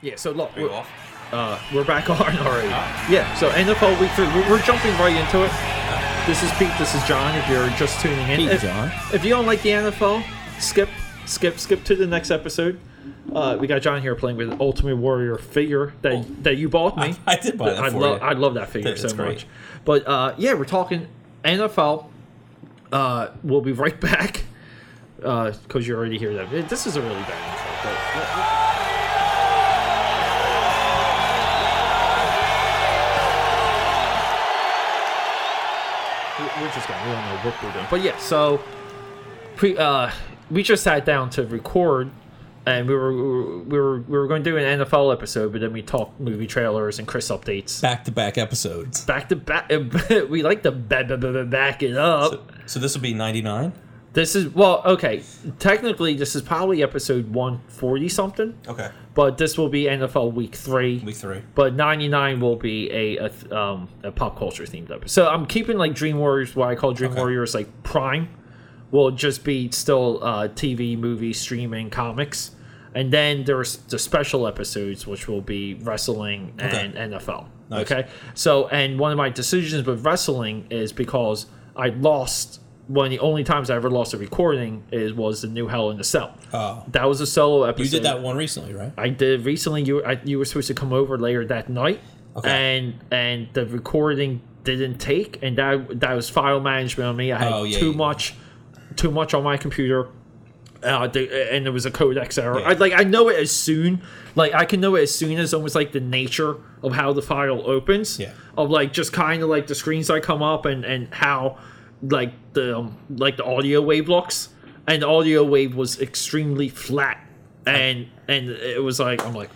Yeah, so look, we're, off? uh, we're back on already. Yeah, so NFL Week 3, we're, we're jumping right into it. This is Pete, this is John, if you're just tuning in. Pete, if, John. If you don't like the NFL, skip, skip, skip to the next episode. Uh, we got John here playing with Ultimate Warrior figure that that you bought me. I did buy that I for love you. I love that figure That's so great. much. But uh, yeah, we're talking NFL. Uh, we'll be right back because you're already hear That this is a really bad intro. But, we're just gonna we don't know what we're doing. But yeah, so pre, uh, we just sat down to record. And we were, we were we were going to do an NFL episode, but then we talked movie trailers and Chris updates Back to back episodes. back to back. we like to ba- ba- ba- ba- back it up. So this will be 99? This is well, okay. Technically, this is probably episode one forty something, Okay. but this will be NFL Week Three. Week three. But ninety nine will be a, a um a pop culture themed episode. So I'm keeping like Dream Warriors, what I call Dream Okay. Warriors, like Prime, will just be still uh, TV, movie, streaming, comics, and then there's the special episodes, which will be wrestling and NFL. Nice. Okay, so and one of my decisions with wrestling is because I lost. One of the only times I ever lost a recording is was the new Hell in the Cell. Oh. That was a solo episode. You did that one recently, right? I did recently. You I, you were supposed to come over later that night, Okay. and and the recording didn't take, and that that was file management on me. I had Oh, yeah, too yeah. much, too much on my computer. Uh, the, and there was a codec error. Yeah. I like I know it as soon, like I can know it as soon as almost like the nature of how the file opens. Yeah. Of like just kind of like the screens that come up and and how like the um, like the audio wave looks, and the audio wave was extremely flat, and and it was like I'm like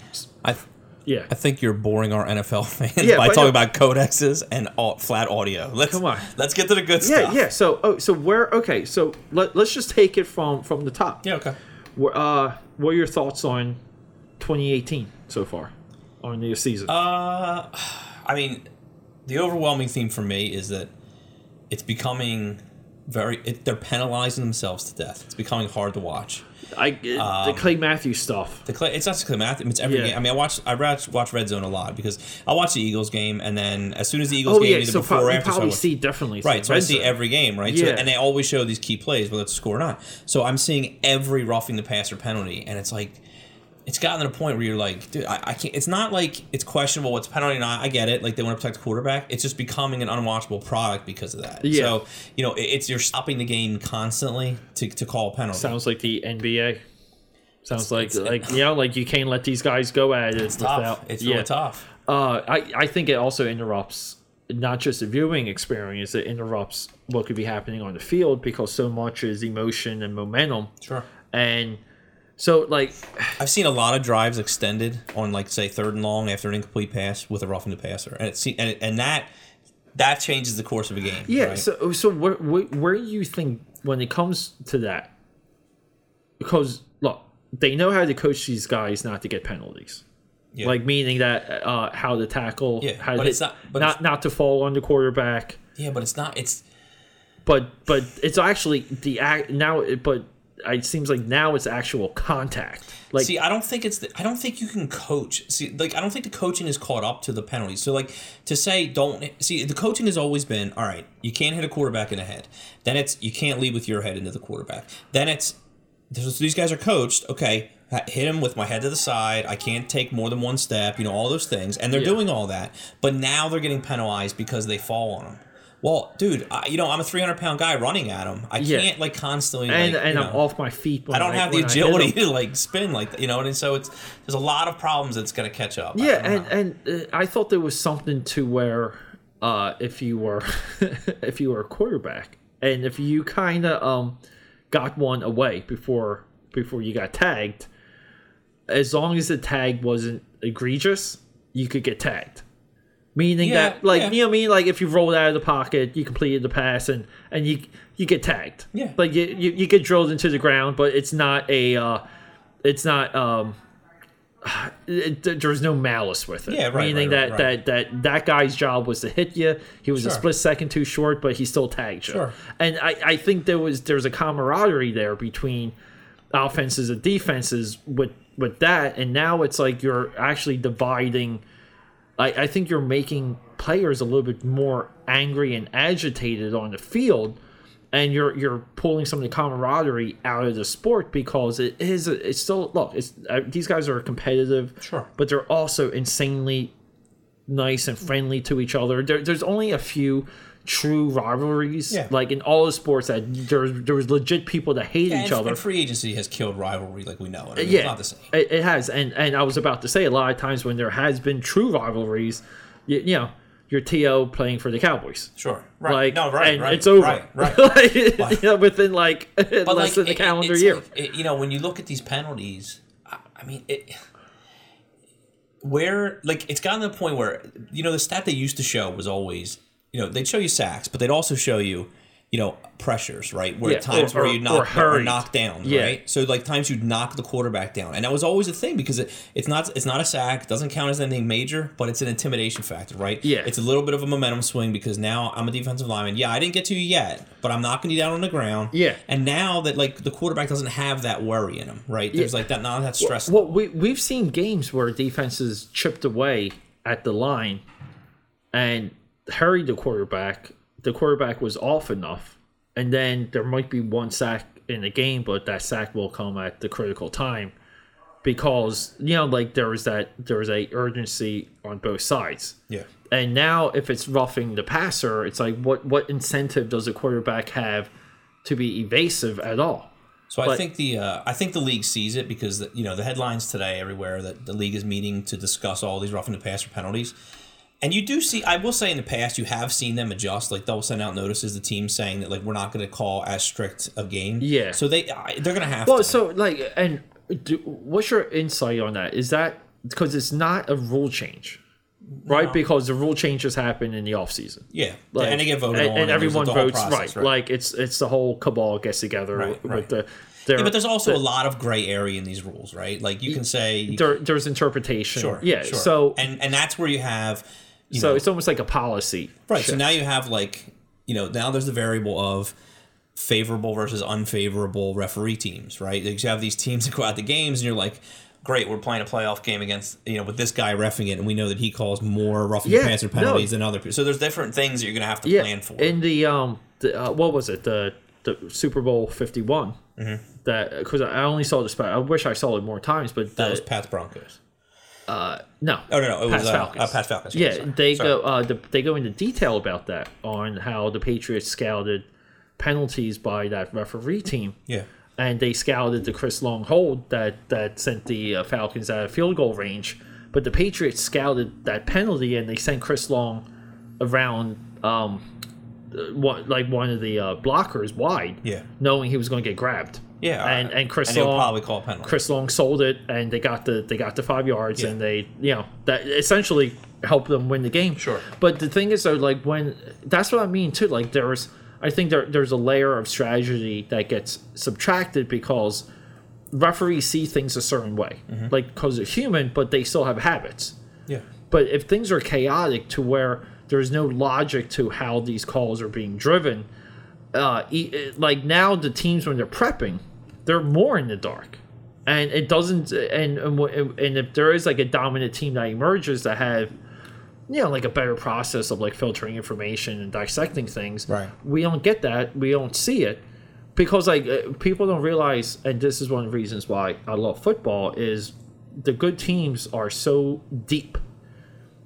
I, yeah. I think you're boring our NFL fans Yeah, by talking no- about codexes and au- flat audio. Let's, Come on. Let's get to the good Yeah, stuff. yeah. So, oh, so where? Okay, so let, let's just take it from from the top. Yeah, okay. Where, uh, what are your thoughts on 2018 so far on the season? Uh, I mean, the overwhelming theme for me is that it's becoming very. It, they're penalizing themselves to death. It's becoming hard to watch. I the um, Clay Matthews stuff. The Clay, it's not just Clay Matthews. It's every Yeah. game. I mean, I watch. I watch, watch Red Zone a lot because I watch the Eagles game, and then as soon as the Eagles Oh game, yeah, either so before pro- or after, so I watch- see definitely Right, so I see Zone. every game, right? So, Yeah. and they always show these key plays, whether it's a score or not. So I'm seeing every roughing the passer penalty, and it's like, it's gotten to the point where you're like, dude, I, I can't. It's not like it's questionable what's penalty or not. I get it, like they want to protect the quarterback. It's just becoming an unwatchable product because of that. Yeah. So you know, it- it's you're stopping the game constantly to, to call a penalty. Sounds like the NBA. Sounds like it's- like you know like you can't let these guys go at it it's tough. It's yeah. really tough. Uh, I I think it also interrupts not just the viewing experience. It interrupts what could be happening on the field because so much is emotion and momentum. Sure. And so like I've seen a lot of drives extended on like say third and long after an incomplete pass with a roughing the passer, and it's and, it, and that that changes the course of a game. yeah. right? So so where, where where do you think when it comes to that? Because look, they know how to coach these guys not to get penalties. Yeah. Like meaning that uh, how to tackle, Yeah, how to but it's not- but not it's- not to fall on the quarterback. yeah, but it's not. It's But but it's actually the act now. But it seems like now it's actual contact. Like see. I don't think it's. The, I don't think you can coach. See, like I don't think the coaching is caught up to the penalties. So like to say don't see the coaching has always been all right. You can't hit a quarterback in the head. Then it's you can't lead with your head into the quarterback. Then it's so these guys are coached. Okay, hit him with my head to the side. I can't take more than one step. You know all those things, and they're Yeah. doing all that. But now they're getting penalized because they fall on him. Well, dude, I, you know I'm a 300 pound guy running at him. I Yeah. can't like constantly. and like, and I'm know, off my feet. I don't have the agility to like spin like you know. And so it's there's a lot of problems that's gonna catch up. Yeah, don't know. and and uh, I thought there was something to where uh, if you were if you were a quarterback and if you kind of um got one away before before you got tagged, as long as the tag wasn't egregious, you could get tagged. Meaning Yeah, that, like yeah. you know, what I mean, like if you rolled out of the pocket, you completed the pass, and and you you get tagged. Yeah. like you you, you get drilled into the ground, but it's not a uh, it's not um it, there's no malice with it. Yeah, right, Meaning right, that, right, that that that guy's job was to hit you. He was a split second too short, but he still tagged you. Sure. And I, I think there was there's a camaraderie there between offenses and defenses with with that, and now it's like you're actually dividing. I, I think you're making players a little bit more angry and agitated on the field, and you're you're pulling some of the camaraderie out of the sport because it is it's still look it's uh, these guys are competitive, Sure. but they're also insanely nice and friendly to each other. There, there's only a few true rivalries, Yeah. like in all the sports that there there was legit people that hate And, each other. and free agency has killed rivalry like we know it. I mean, yeah, It's not the same. It, it has, and and I was about to say a lot of times when there has been true rivalries, you, you know, your To playing for the Cowboys. Sure. Right. Like, no, right, and right. it's over. Right, right. like, you know, within like less like, than a it- calendar year. like, you know, when you look at these penalties, I, I mean, it. Where like it's gotten to the point where you know the stat they used to show was always you know they'd show you sacks, but they'd also show you you know pressures, right? Where Yeah, times or- where you knock or, hurried. knock down, Yeah. right? So like times you'd knock the quarterback down, and that was always a thing because it, it's not it's not a sack, doesn't count as anything major, but it's an intimidation factor, right? Yeah. it's a little bit of a momentum swing because now I'm a defensive lineman. Yeah, I didn't get to you yet, but I'm knocking you down on the ground. Yeah. and now that like the quarterback doesn't have that worry in him, right? There's Yeah. like that not that stress. Well, we we've seen games where defenses chipped away at the line and hurried the quarterback. The quarterback was off enough, and then there might be one sack in the game, but that sack will come at the critical time because you know, like there was that there was a urgency on both sides. yeah, And now, if it's roughing the passer, it's like what what incentive does a quarterback have to be evasive at all? so I think the uh, I think the league sees it because the, you know the headlines today everywhere that the league is meeting to discuss all these roughing the passer penalties. And you do see, I will say in the past, you have seen them adjust. Like they'll send out notices, the team saying that like we're not going to call as strict a game. Yeah. So they they're going to have Well, to. so like, and do, what's your insight on that? Is that because it's not a rule change, right? Because the rule changes happen in the off season. yeah. Like, and they get voted and, on, and there's, everyone the votes process, right. Like it's it's the whole cabal gets together Right, with right. the. Yeah, but there's also a lot of gray area in these rules, right? Like you can say there, there's interpretation. Sure. Yeah. Sure. So and and that's where you have you so know, it's almost like a policy. right. So now you have like you know now there's the variable of favorable versus unfavorable referee teams, right? You have these teams that go out the games, and you're like. Great, we're playing a playoff game against you know with this guy refing it, and we know that he calls more roughing Yeah, the passer no. penalties than other people. So there's different things that you're gonna have to yeah. plan for. In the um, the, uh, what was it? The the Super Bowl 51. Mm-hmm. That because I only saw the spot. I wish I saw it more times, but that the, was Pats Broncos. No. Oh no, no, it was uh, Falcons. uh, Pats Falcons. Yeah, sorry. they Sorry. go. Uh, the, they go into detail about that on how the Patriots scouted penalties by that referee team, Yeah, and they scouted the Chris Long hold that that sent the uh, Falcons out of field goal range. But the Patriots scouted that penalty, and they sent Chris Long around, um, uh, one, like one of the uh, blockers wide, Yeah. knowing he was going to get grabbed. Yeah, and and Chris and Long probably call a penalty. Chris Long sold it, and they got the they got the five yards, Yeah. and they you know that essentially helped them win the game. Sure. But the thing is, though, like when that's what I mean too. Like there's, I think there there's a layer of strategy that gets subtracted because referees see things a certain way, Mm-hmm. like because they're human, but they still have habits. yeah, But if things are chaotic to where there's no logic to how these calls are being driven, uh, like now the teams when they're prepping, they're more in the dark, and it doesn't. And and, if there is like a dominant team that emerges that have, you know, like a better process of like filtering information and dissecting things, Right. We don't get that. We don't see it because like uh, people don't realize, and this is one of the reasons why I love football is the good teams are so deep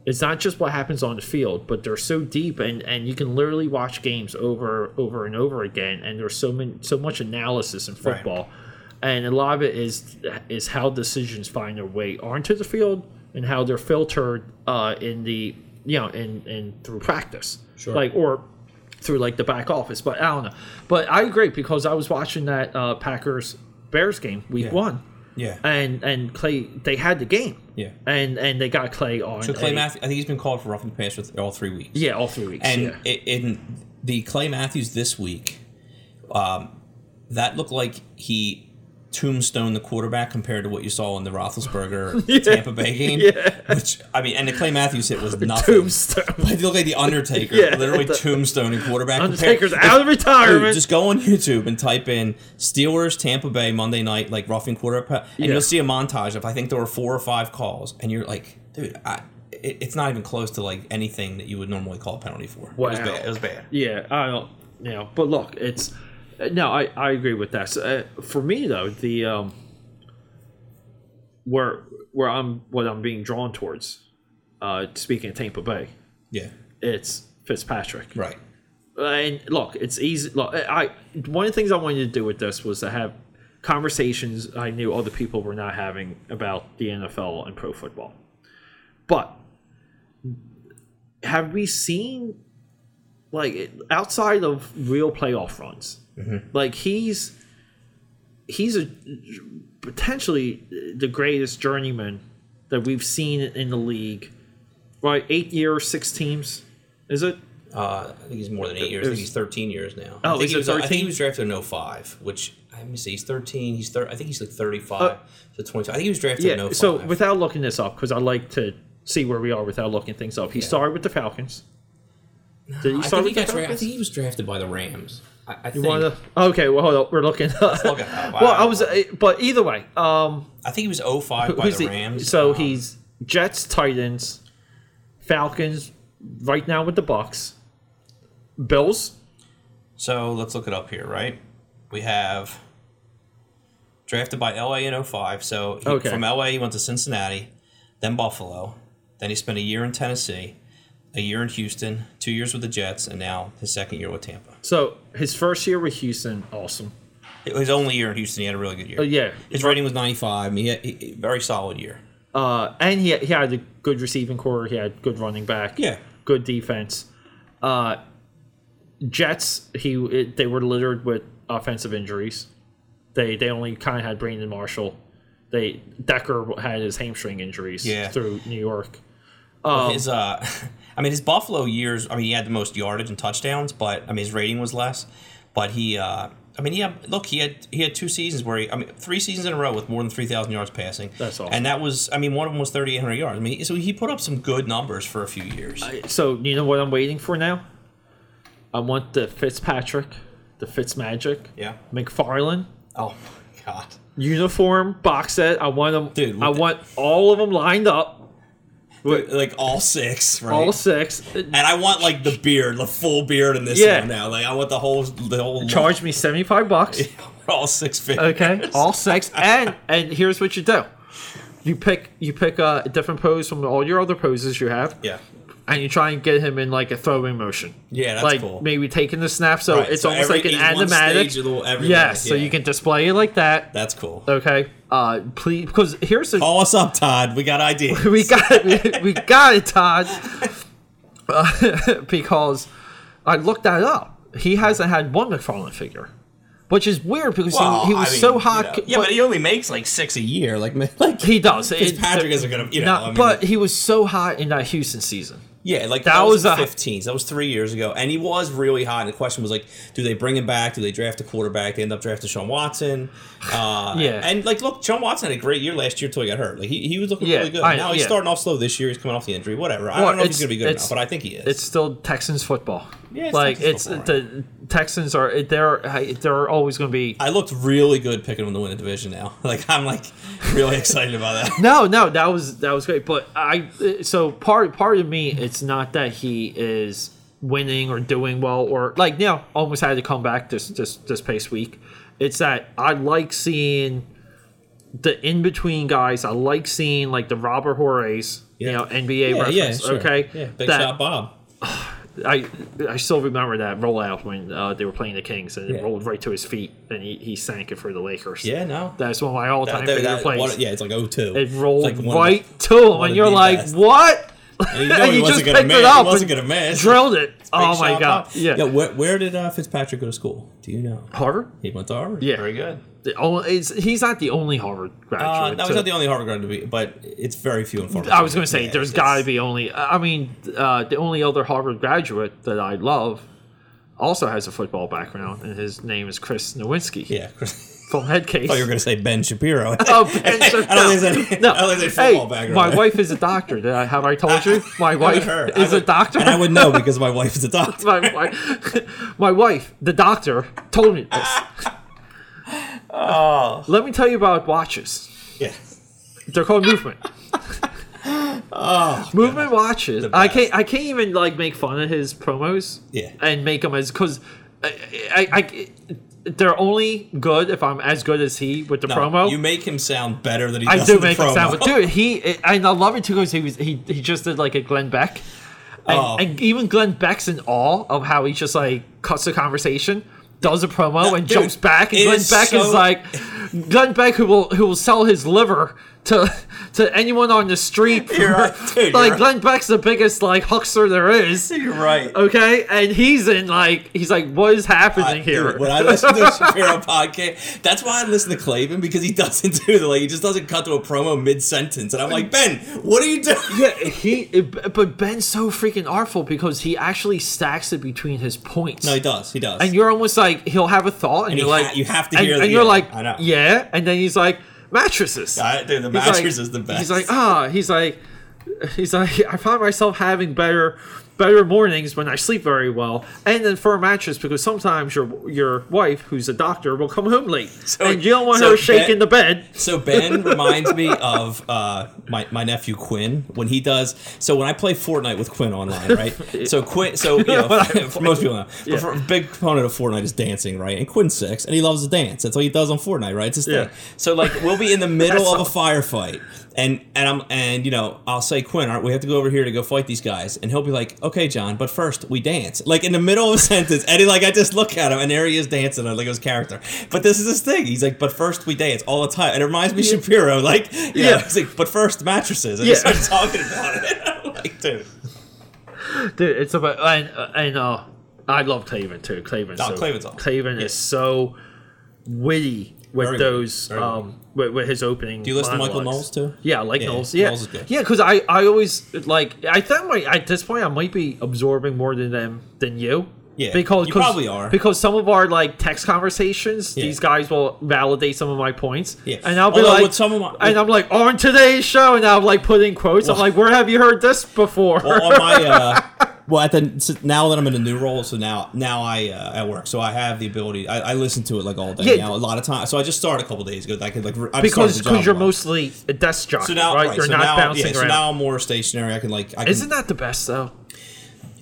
it's not just what happens on the field, but they're so deep, and, and you can literally watch games over over and over again. And there's so many so much analysis in football, and a lot of it is is how decisions find their way onto the field and how they're filtered uh, in the you know in in through practice, Sure. like or through like the back office. But I don't know. But I agree because I was watching that uh, Packers Bears game week Yeah. one, yeah, and and Clay they had the game, yeah. and and they got Clay on. So Clay a- Matthews, I think he's been called for roughing the passer for all three weeks. Yeah, all three weeks. and yeah. in the Clay Matthews this week, um, that looked like he tombstone the quarterback compared to what you saw in the Roethlisberger Tampa Bay game. Yeah. Which I mean, and the Clay Matthews hit was nothing. Tombstone. He looked like the Undertaker, Yeah, literally the- tombstoning quarterback. Undertaker's Compare- out of retirement. Dude, just go on YouTube and type in Steelers Tampa Bay Monday night like roughing quarterback, and Yeah. you'll see a montage of I think there were four or five calls, and you're like, dude, I, it's not even close to like anything that you would normally call a penalty for. It was bad. It was bad. Yeah, I don't. You know, but look, it's no, I I agree with that. So, uh, for me though, the um, where where I'm what I'm being drawn towards, uh, speaking of Tampa Bay, Yeah. it's Fitzpatrick. Right. And look, it's easy. Look, I one of the things I wanted to do with this was to have conversations I knew other people were not having about the NFL and pro football. But have we seen like outside of real playoff runs, like he's he's a potentially the greatest journeyman that we've seen in the league. Right, eight years, six teams, is it? Uh, I think he's more than eight years. I think he's 13 years now. Oh, I think he was, I think 13? he was drafted in 05, which let me see. He's 13. He's thir- I think he's like 35 Uh, to 22. I think he was drafted in Yeah. 05. So without looking this up, because I like to see where we are without looking things up. He started with the Falcons. Did he I start think, he with the got dra- I think he was drafted by the Rams. I, I You think. wanna- okay, well, hold up. We're looking. look it up. well, I was, uh, but either way, um, I think he was 05 by the- Rams. So Um, he's Jets, Titans, Falcons, right now with the Bucs, Bills. So let's look it up here, right? We have drafted by LA in 05. So he, Okay. from LA, he went to Cincinnati, then Buffalo. Then he spent a year in Tennessee, a year in Houston, two years with the Jets, and now his second year with Tampa. So his first year with Houston, awesome. His only year in Houston, he had a really good year. Uh, yeah, His rating was 95. He had, he, very solid year. uh, and he he had a good receiving corps. He had good running back. Yeah. good defense. Uh, Jets, he it, they were littered with offensive injuries. They they only kind of had Brandon Marshall. They Decker had his hamstring injuries Yeah. through New York. His uh I mean his Buffalo years I mean he had the most yardage and touchdowns but I mean his rating was less but he uh I mean he had look he had he had two seasons where he I mean three seasons in a row with more than 3000 yards passing That's awesome. and that was I mean one of them was 3800 yards I mean so he put up some good numbers for a few years So you know what I'm waiting for now? I want the Fitzpatrick, the Fitzmagic, yeah McFarlane oh my god uniform box set. I want them. Dude, I want all of them lined up. Like all six right All six. and I want like the beard the full beard in this Yeah. one now like I want the whole the whole look. Charge me seventy five bucks. all six figures Okay, all six, and and here's what you do: you pick you pick uh, a different pose from all your other poses you have, yeah and you try and get him in like a throwing motion. Yeah, that's like cool. maybe taking the snap, so Right, it's so almost every- like an animatic. stage, a little everything, yes, so you can display it like that. that's cool Okay, uh, please, because here's the Call us up, Todd. We got ideas. we got we, we got it, Todd. Uh, because I looked that up. He hasn't had one McFarlane figure, which is weird because he, he was so hot. yeah, but he only makes like six a year. Like, like he does. It- Fitzpatrick isn't gonna, you know. No, I mean, but he was so hot in that Houston season. Yeah, like that that, was was, a- 15. That was three years ago, and he was really hot. And the question was like, do they bring him back? Do they draft a quarterback? They end up drafting Sean Watson. Uh, Yeah. and like, look, Sean Watson had a great year last year until he got hurt. Like, he, he was looking Yeah, really good. I- now he's yeah. starting off slow this year. He's coming off the injury. Whatever. I don't know if he's gonna be good enough, but I think he is. It's still Texans football. Yeah, it's like Texans it's football, the Texans are they're they're always going to be. I looked really good picking them to win the division now. Like, I'm like really excited about that. No, no, that was that was great. But I so part part of me, it's not that he is winning or doing well or like you know almost had to come back this this this pace week. It's that I like seeing the in between guys. I like seeing like the Robert Horry, you know, NBA reference. Okay, Yeah, big that, shot Bob. I I still remember that rollout when uh, they were playing the Kings and it Yeah. rolled right to his feet and he, he sank it for the Lakers. Yeah, no. That's one of my all time favorite that- plays. what- yeah, it's like 02. It rolled like one of right the- to him, and you're like, best. "What?" And you know he you wasn't just gonna picked miss. it up He wasn't gonna miss. drilled it. Oh my shot god! Bob. Yeah, where, where did uh, Fitzpatrick go to school? Do you know? Harvard. He went to Harvard. Yeah. very good. The he's not the only Harvard graduate. Uh, no, to- he's not the only Harvard graduate, to be, but it's very few and far. I was going to say Yeah, there's got to be only. I mean, uh, the only other Harvard graduate that I love also has a football background, and his name is Chris Nowinski. Yeah, Chris- from Headcase. Oh, you were going to say Ben Shapiro. Oh, Ben I don't think any, No. I don't think there's Hey, football background. my wife is a doctor. Did I, have I told you? My wife is a doctor. And I would know because my wife is a doctor. my, wife, my wife, the doctor, told me this. Oh. Let me tell you about watches. Yeah. They're called movement. Oh. Movement watches. I can't. I can't even like make fun of his promos. Yeah. And make them as because I, I, I- they're only good if I'm as good as he with the No, promo. You make him sound better than he I does do in the make him sound, but dude, he and I love it too because he was he he just did like a Glenn Beck, and, Oh. and even Glenn Beck's in awe of how he just like cuts the conversation, does a promo, No, and dude, jumps back, and Glenn is Beck is like Glenn Beck who will who will sell his liver to to anyone on the street. You're right, dude, like you're Glenn Beck's the biggest like huckster there is. You're right. Okay, and he's in like he's like, what is happening I- here? dude, when I listen to a Shapiro podcast, that's why I listen to Klavan because he doesn't do the like he just doesn't cut to a promo mid sentence, and I'm like Ben, what are you doing? Yeah, he. it- but Ben's so freaking artful because he actually stacks it between his points. No, he does. He does. and you're almost like he'll have a thought, and, And you're you like, ha- you have to and, hear and the- you're yeah, like, I know. yeah, and then he's like mattresses. I- dude, the He's like- is the best. He's like, ah, he's like, he's like, I found myself having better, better mornings when I sleep very well, and then for a mattress because sometimes your your wife, who's a doctor, will come home late, and you don't want so her shaking Ben- the bed. So Ben reminds me of uh, my my nephew Quinn when he does. So when I play Fortnite with Quinn online, right? So Quinn, so you know, for most people know, but for a big component of Fortnite is dancing, right? And Quinn's six, and he loves to dance. That's what he does on Fortnite, right? It's his Yeah. thing. So like we'll be in the middle of a firefight, and and I'm and you know I'll say Quinn, all right, we have to go over here to go fight these guys, and he'll be like, okay, John, but first we dance. Like in the middle of a sentence, and he like I just look at him, and there he is dancing, like his character. But this is his thing. He's like, but first we dance all the time, and it reminds me of Shapiro, like yeah, Yeah. he's like, but first mattresses, and Yeah. he starts talking about it. Like, dude, Dude, it's about and and uh, I love Klavan too. Klavan's Oh, so, Klavan's awesome. Klavan is so witty with Very those witty. Very um with, with his opening. do you listen to Michael. Knowles too? Yeah, I like Yeah, Knowles. Yeah, Knowles is good. yeah, because I I always like I think my, at this point I might be absorbing more than them than you. Yeah, because you probably are. because some of our like text conversations, Yeah. these guys will validate some of my points. Yeah. and I'll be Although like, some of my- and I'm like on today's show, and I'm like putting quotes. I'm like, where have you heard this before? well, on my uh, well, at the so now that I'm in a new role, so now now I uh, at work, so I have the ability. I, I listen to it like all day Yeah. now. A lot of time, so I just started a couple days ago. that I could like I because job because you're mostly a desk jockey, so now right? right, You're so not now, bouncing yeah, so now I'm more stationary. I can like I can, Isn't that the best though?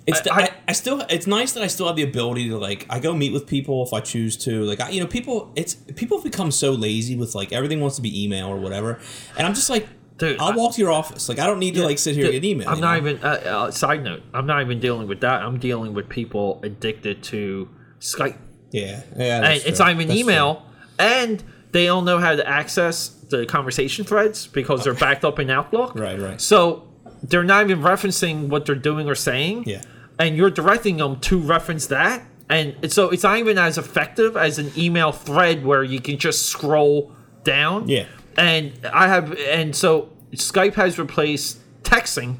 It's the, I- I, I, still it's nice that I still have the ability to like I go meet with people if I choose to like I, you know people it's people have become so lazy with like everything wants to be email or whatever and I'm just like Dude, I'll I- walk to your office like I don't need to like sit here and Dude, get email I'm not know? even. Uh, uh, side note: I'm not even dealing with that. I'm dealing with people addicted to Skype, yeah yeah and that's it's true. not even That's email, and they don't know how to access the conversation threads because they're backed up in Outlook. Right, right. So they're not even referencing what they're doing or saying. Yeah. And you're directing them to reference that. And so it's not even as effective as an email thread where you can just scroll down. Yeah. And I have, and so Skype has replaced texting.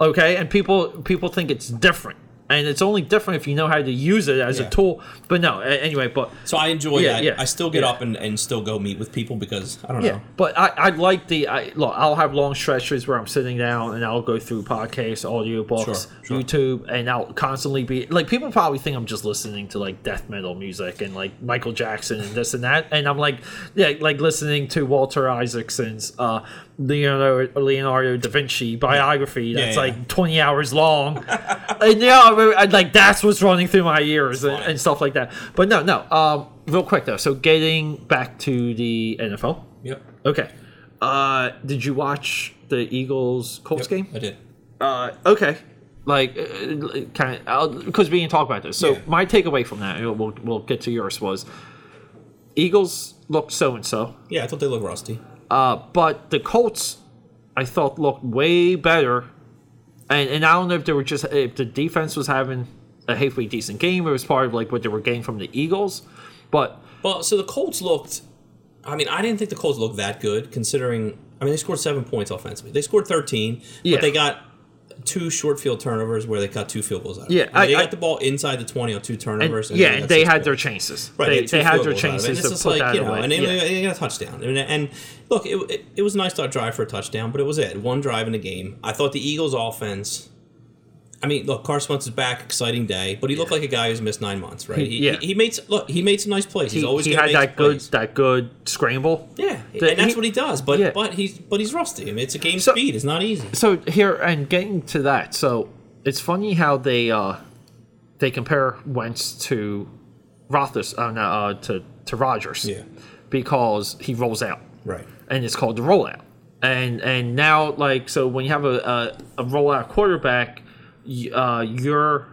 Okay, and people people think it's different, and it's only different if you know how to use it as Yeah. a tool. But no, anyway, but So I enjoy Yeah, that. yeah, I still get yeah. up and, and still go meet with people because I don't Yeah, know. but I, I like the I look. I'll have long stretches where I'm sitting down and I'll go through podcasts, audiobooks, Sure, sure. YouTube, and I'll constantly be like people probably think I'm just listening to like death metal music and like Michael Jackson and this and that, and I'm like yeah, like listening to Walter Isaacson's uh, Leonardo Leonardo da Vinci biography that's yeah. like 20 hours long, and yeah, I like that's what's running through my ears and, and stuff like that. But no, no. Um, real quick though, so getting back to the NFL. Yep. Okay. Uh, did you watch the Eagles Colts game? I did. Uh, okay. Like, uh, kind of, because we didn't talk about this. So Yeah. my takeaway from that, we'll we'll get to yours was, Eagles looked so and so, Yeah, I thought they looked rusty. Uh, but the Colts, I thought looked way better, and and I don't know if they were just if the defense was having a halfway decent game, or it was part of like what they were getting from the Eagles, but Well, so the Colts looked. I mean, I didn't think the Colts looked that good considering. I mean, they scored seven points offensively. They scored thirteen, Yeah. but they got two short field turnovers where they got two field goals out. of it. Yeah, I they I- got the ball inside the twenty on two turnovers. And, and yeah, got they had their chances. Right, they, two they had their goals out of it. chances it's to put like, that you know, away. And they, yeah. they got a touchdown. And, and look, it, it, it was a nice start drive for a touchdown, but it was it. One drive in the game. I thought the Eagles' offense. I mean, look, Carson Wentz is back, exciting day, but he looked like a guy who's missed nine months, right? He, Yeah. he, he made look, he made some nice plays. He's he, always he had that good plays. that good scramble. Yeah, The- and that's he- what he does. But Yeah. but he's but he's rusty. I mean, it's a game So- speed. It's not easy. So here and getting to that, so it's funny how they uh they compare Wentz to Rothers, uh, no, uh, to to Rodgers, Yeah. because he rolls out, Right. and it's called the rollout. And and now like so when you have a a, a rollout quarterback, uh, you're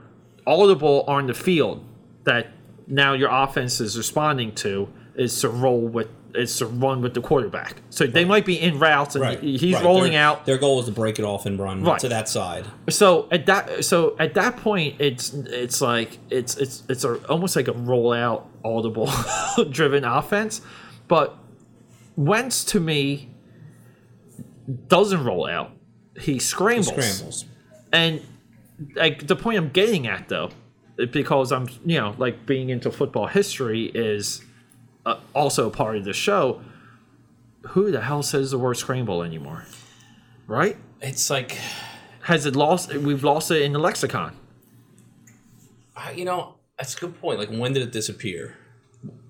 audible on the field that now your offense is responding to is to roll with is to run with the quarterback. So they might be in routes and Right. he's right. rolling Their- out. Their goal is to break it off and run Right. to that side. So at that so at that point it's it's like it's it's it's a, almost like a rollout audible driven offense, but Wentz to me doesn't roll out. He scrambles. Scrambles. And like the point I'm getting at though, because I'm you know like being into football history is uh, also a part of the show. Who the hell says the word scramble anymore? Right? It's like Has it lost? We've lost it in the lexicon. uh, you know, that's a good point. Like when did it disappear?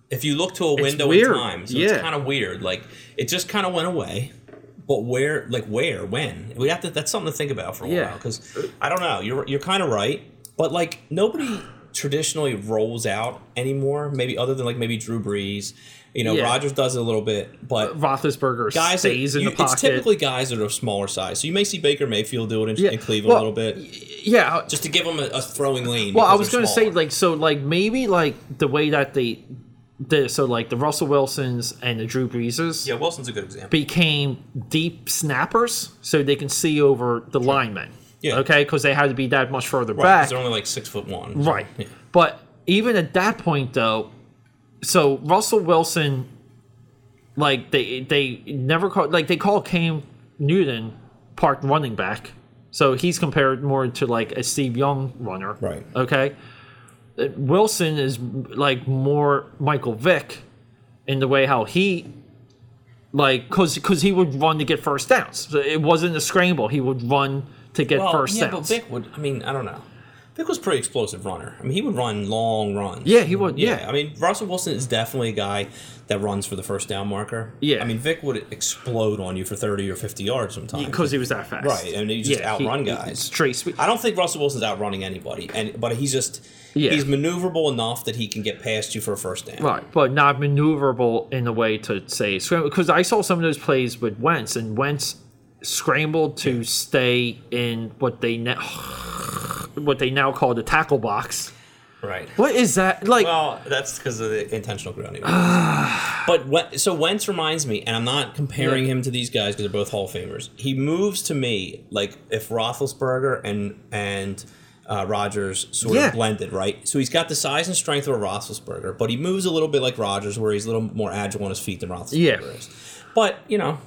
If you look to a window in time, so Yeah. it's kind of weird. Like it just kind of went away. But where, like where, when? We have to. That's something to think about for a Yeah. while. Because I don't know. You're you're kind of right. But like nobody traditionally rolls out anymore. Maybe other than like maybe Drew Brees. You know, Yeah. Rodgers does it a little bit, but uh, Roethlisberger guys that- stays in you- the pocket. It's typically guys that are smaller size. So you may see Baker Mayfield do it in, Yeah. in Cleveland Well, a little bit, yeah. Uh, just to give him a, a throwing lane. Well, I was going to say like so like maybe like the way that they the so like the Russell Wilsons and the Drew Breeses yeah, Wilson's a good example. became deep snappers so they can see over the linemen. Yeah. Okay, because they had to be that much further Right, back. they're only like six foot one. so, Right. yeah. But even at that point, though, so Russell Wilson, like they they never call like they call Cam Newton parked running back, so he's compared more to like a Steve Young runner. Right. Okay. Wilson is like more Michael Vick in the way how he like because because he would run to get first downs. So it wasn't a scramble. He would run to get Well, first yeah, downs. but Vick would. I mean, I don't know. Vick was a pretty explosive runner. I mean, he would run long runs. Yeah, he would, yeah. I mean, Russell Wilson is definitely a guy that runs for the first down marker. Yeah. I mean, Vick would explode on you for thirty or fifty yards sometimes. because he was that fast. Right, and he just he- outrun he- guys. Straight. I don't think Russell Wilson's outrunning anybody, and but he's just Yeah. he's maneuverable enough that he can get past you for a first down. Right, but not maneuverable in a way to say scramble. Because I saw some of those plays with Wentz, and Wentz scrambled to stay in what they now what they now call the tackle box. Right. What is that like? Well, that's because of the intentional grounding. but when, so Wentz reminds me, and I'm not comparing Yeah. him to these guys because they're both Hall of Famers. He moves to me like if Roethlisberger and and uh, Rodgers sort Yeah. of blended, right? So he's got the size and strength of a Roethlisberger, but he moves a little bit like Rodgers, where he's a little more agile on his feet than Roethlisberger Yeah. is. But you know,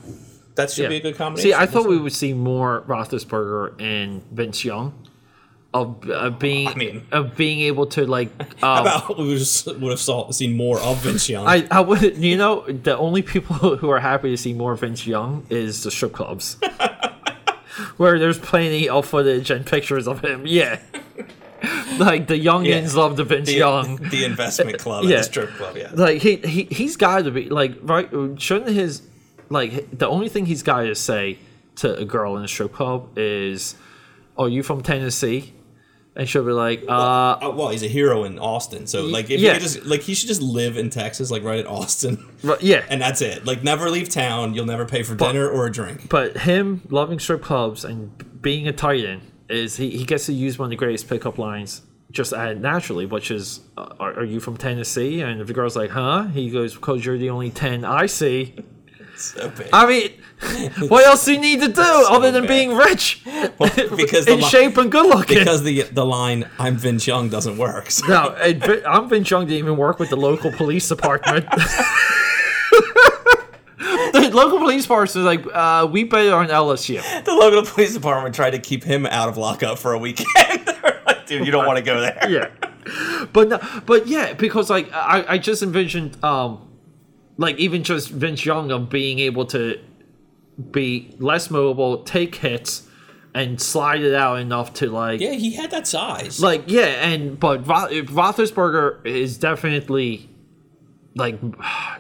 that should yeah. be a good combination. See, I thought we would see more Roethlisberger and Vince Young of uh, being I mean- of being able to like. How Um, about we would have, would have saw, seen more of Vince Young? I, I would you know the only people who are happy to see more Vince Young is the strip clubs, where there's plenty of footage and pictures of him. Yeah, like the youngins Yeah. love the Vince the, Young. the investment club Yeah. the strip club, yeah. Like he he he's got to be like right. Shouldn't his like the only thing he's got to say to a girl in a strip club is, "Are you from Tennessee?" And she'll be like, "Uh." Uh, well, he's a hero in Austin, so like if yeah. you could just like he should just live in Texas, like right at Austin, Right, yeah, and that's it. Like never leave town. You'll never pay for dinner or a drink. But him loving strip clubs and being a titan is he, he gets to use one of the greatest pickup lines just naturally, which is, uh, are, are you from Tennessee? And if the girl's like, huh? He goes, because you're the only 10 I see. So big. I mean, what else do you need to do other than bad. being rich? because in li- shape and good looking. because the the line "I'm Vince Young" doesn't work. So. no, Vin- I'm Vince Young didn't even work with the local police department. the, local police force is like, uh, we bet on LSU. the local police department tried to keep him out of lockup for a weekend. Like, Dude, you don't want to go there. Yeah, but no, but yeah, because like I, I just envisioned, um, like even just Vince Young of being able to be less mobile, take hits, and slide it out enough to like Yeah, he had that size. like yeah and but Ro- Roethlisberger is definitely like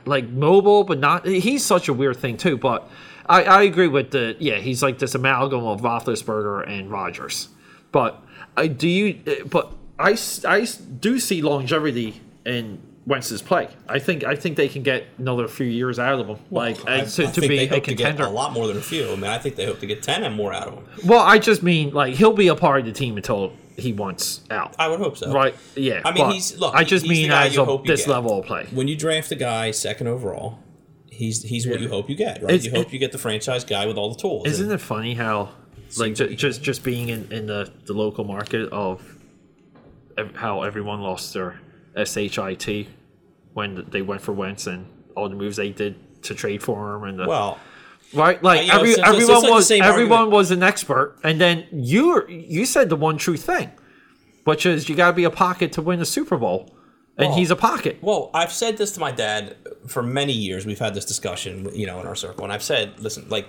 like mobile but not he's such a weird thing too but I, I agree with the yeah he's like this amalgam of Roethlisberger and Rodgers but I do you but I I do see longevity in Wentz's play I think I think they can get another few years out of him like I, to, I to think be they a hope to get contender a lot more than a few. I mean, I think they hope to get ten and more out of him. well I just mean like he'll be a part of the team until he wants out I would hope so. Right. Yeah. I mean, he's- look, I just mean as of this get. level of play. When you draft a guy second overall, he's he's what you hope you get, right? It's- you hope it- you get the franchise guy with all the tools. Isn't it funny how, like, ju- just just being in, in the, the local market of how everyone lost their shit when they went for Wentz and all the moves they did to trade for him and the, Well, right like you know, every, so- so everyone like was everyone argument. was an expert and then you you said the one true thing, which is you got to be a pocket to win a Super Bowl, and Well, he's a pocket. Well, I've said this to my dad for many years. We've had this discussion, you know, in our circle, and I've said, listen, like,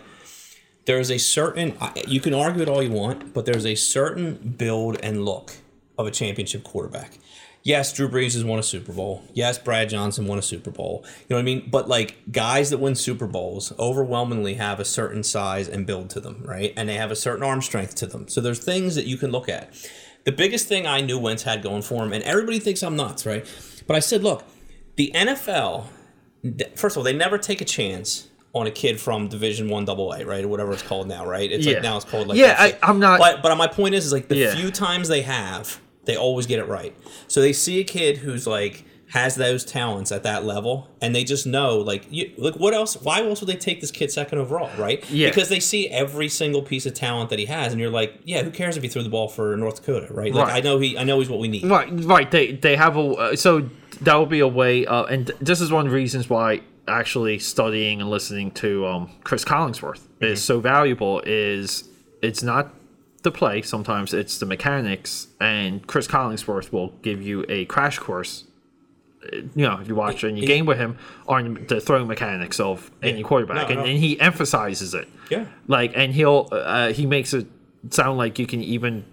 there's a certain you can argue it all you want, but there's a certain build and look of a championship quarterback. Yes, Drew Brees has won a Super Bowl. Yes, Brad Johnson won a Super Bowl. You know what I mean? But like guys that win Super Bowls overwhelmingly have a certain size and build to them, right? And they have a certain arm strength to them. So there's things that you can look at. The biggest thing I knew Wentz had going for him, and everybody thinks I'm nuts, right? But I said, look, the NFL, first of all, they never take a chance on a kid from Division One Double A, right, or whatever it's called now, right? It's Yeah. like now it's called like Yeah, I- I'm not- But but my point is, is like the Yeah. few times they have, they always get it right. So they see a kid who's like has those talents at that level, and they just know like you like what else? Why else would they take this kid second overall, right? Yeah. because they see every single piece of talent that he has, and you're like, yeah, who cares if he threw the ball for North Dakota, right? Like Right. I know he, I know he's what we need. Right, right. They they have a uh, so that would be a way. Uh, and this is one of the reasons why actually studying and listening to um, Cris Collinsworth is so valuable. Is it's not the play sometimes it's the mechanics, and Cris Collinsworth will give you a crash course. uh, You know, if you watch and you game with him on the throwing mechanics of any quarterback, No, and, and he emphasizes it Yeah. like and he'll uh, he makes it sound like you can even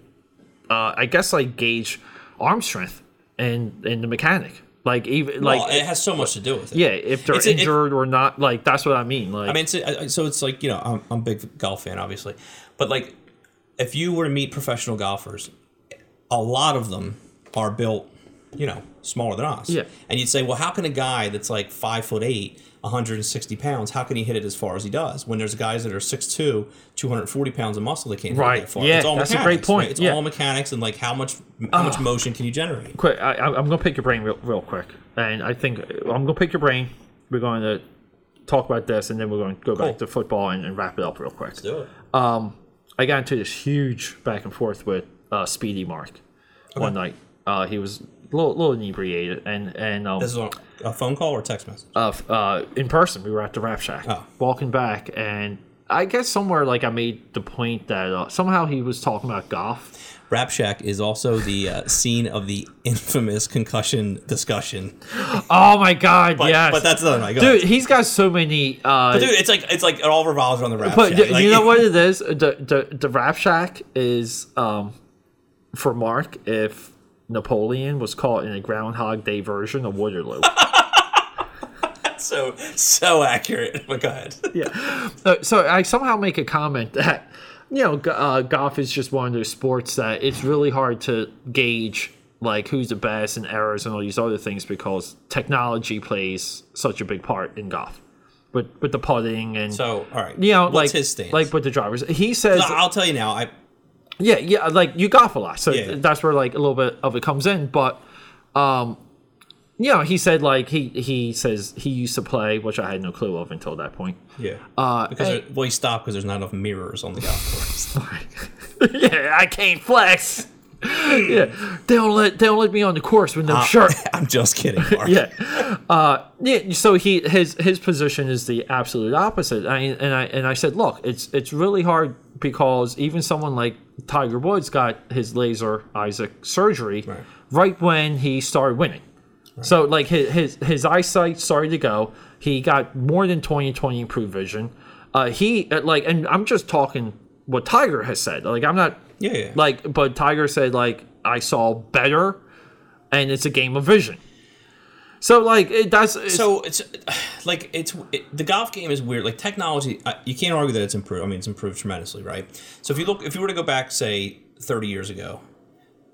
uh, i guess like gauge arm strength and in the mechanic like even Well, like it has so much to do with it. yeah if they're a- it- injured or not like that's what i mean like I mean, it's, uh, so it's like you know, I'm, I'm a big golf fan, obviously, but like, if you were to meet professional golfers, a lot of them are built, you know, smaller than us. Yeah. And you'd say, well, how can a guy that's like five foot eight, 160 pounds, how can he hit it as far as he does? When there's guys that are 6'2", 240 pounds of muscle that can't hit Right. it that far. Yeah, it's all that's a great point. right? It's Yeah. all mechanics and like how much how much ah. motion can you generate? quick I, I- i'm gonna pick your brain real, real quick and i think i'm gonna pick your brain we're going to talk about this and then we're going to go Cool. back to football and, and wrap it up real quick Do it. Um, I got into this huge back and forth with uh, Speedy Mark one night. Uh, he was a little, little inebriated, and and um, This is a phone call or text message. uh, uh, in person, we were at the Rap Shack, Oh. walking back, and I guess somewhere like I made the point that uh, somehow he was talking about golf. Rap Shack is also the uh, scene of the infamous concussion discussion. Oh my God! But, yes, but that's another. Go dude. ahead. He's got so many. Uh, Dude, it's like it's like it all revolves around the rap. But Shack. d- Like, you know what it is? The the the Rap Shack is um for Mark if Napoleon was caught in a Groundhog Day version of Waterloo. So so accurate. But go ahead. yeah. Uh, so I somehow make a comment that you know uh, golf is just one of those sports that it's really hard to gauge like who's the best and errors and all these other things because technology plays such a big part in golf. With with the putting and So all right. you know what's like his stance? like with the drivers, he says I'll tell you now. I Yeah, yeah, like you golf a lot, so Yeah. that's where like a little bit of it comes in. But, um, you know, he said like he he says he used to play, which I had no clue of until that point. yeah. Uh, because hey- there- well, he stopped because there's not enough mirrors on the golf course. yeah, I can't flex. yeah, they don't let they don't let me on the course with no shirt. I'm just kidding, Mark. yeah, uh, yeah. So he his his position is the absolute opposite. I, and I and I said, look, it's it's really hard because even someone like Tiger Woods got his laser Isaac surgery right, right when he started winning. Right. So like his, his his eyesight started to go. He got more than 20/20 improved vision. Uh, he uh, like, and I'm just talking what Tiger has said. Like I'm not yeah, yeah. Like, but Tiger said like I saw better, and it's a game of vision. So like it does. It's, so it's like it's it, the golf game is weird. Like technology, you can't argue that it's improved. I mean, it's improved tremendously, right? So if you look, if you were to go back, say, thirty years ago,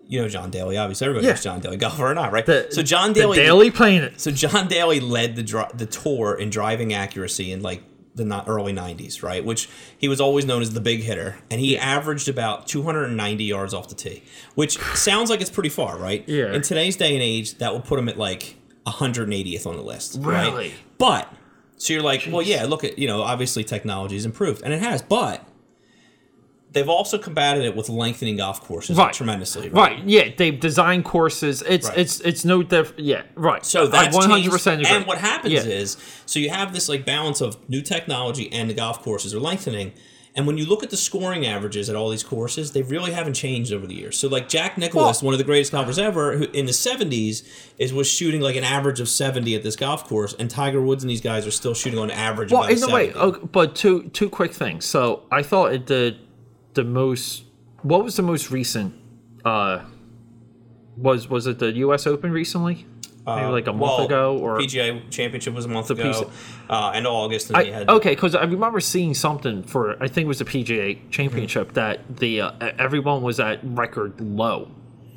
you know John Daly. Obviously, everybody yeah. knows John Daly, golfer or not, right? The, so John Daly, Daly playing it. So John Daly led the the tour in driving accuracy in like the early 90s, right? Which he was always known as the big hitter, and he averaged about 290 yards off the tee, which sounds like it's pretty far, right? Yeah. In today's day and age, that will put him at like 180th on the list, really? right? But so you're like, Jeez. well, yeah, look at you know, obviously technology has improved, and it has, but they've also combated it with lengthening golf courses right. tremendously. Right? right? Yeah, they've designed courses. It's right. it's it's no different. Yeah, right. So that's one hundred percent. And what happens yeah. is, so you have this like balance of new technology and the golf courses are lengthening. And when you look at the scoring averages at all these courses, they really haven't changed over the years. So, like Jack Nicklaus, well, one of the greatest golfers ever, who in the '70s is was shooting like an average of 70 at this golf course, and Tiger Woods and these guys are still shooting on average. Well, in a way, okay, but two two quick things. So, I thought it did the most what was the most recent uh was was it the US Open recently? Maybe uh, like a month well, ago, or PGA Championship was a month ago, uh, end of August. And I, had, okay, because I remember seeing something for I think it was the PGA Championship mm-hmm. that the uh, everyone was at record low,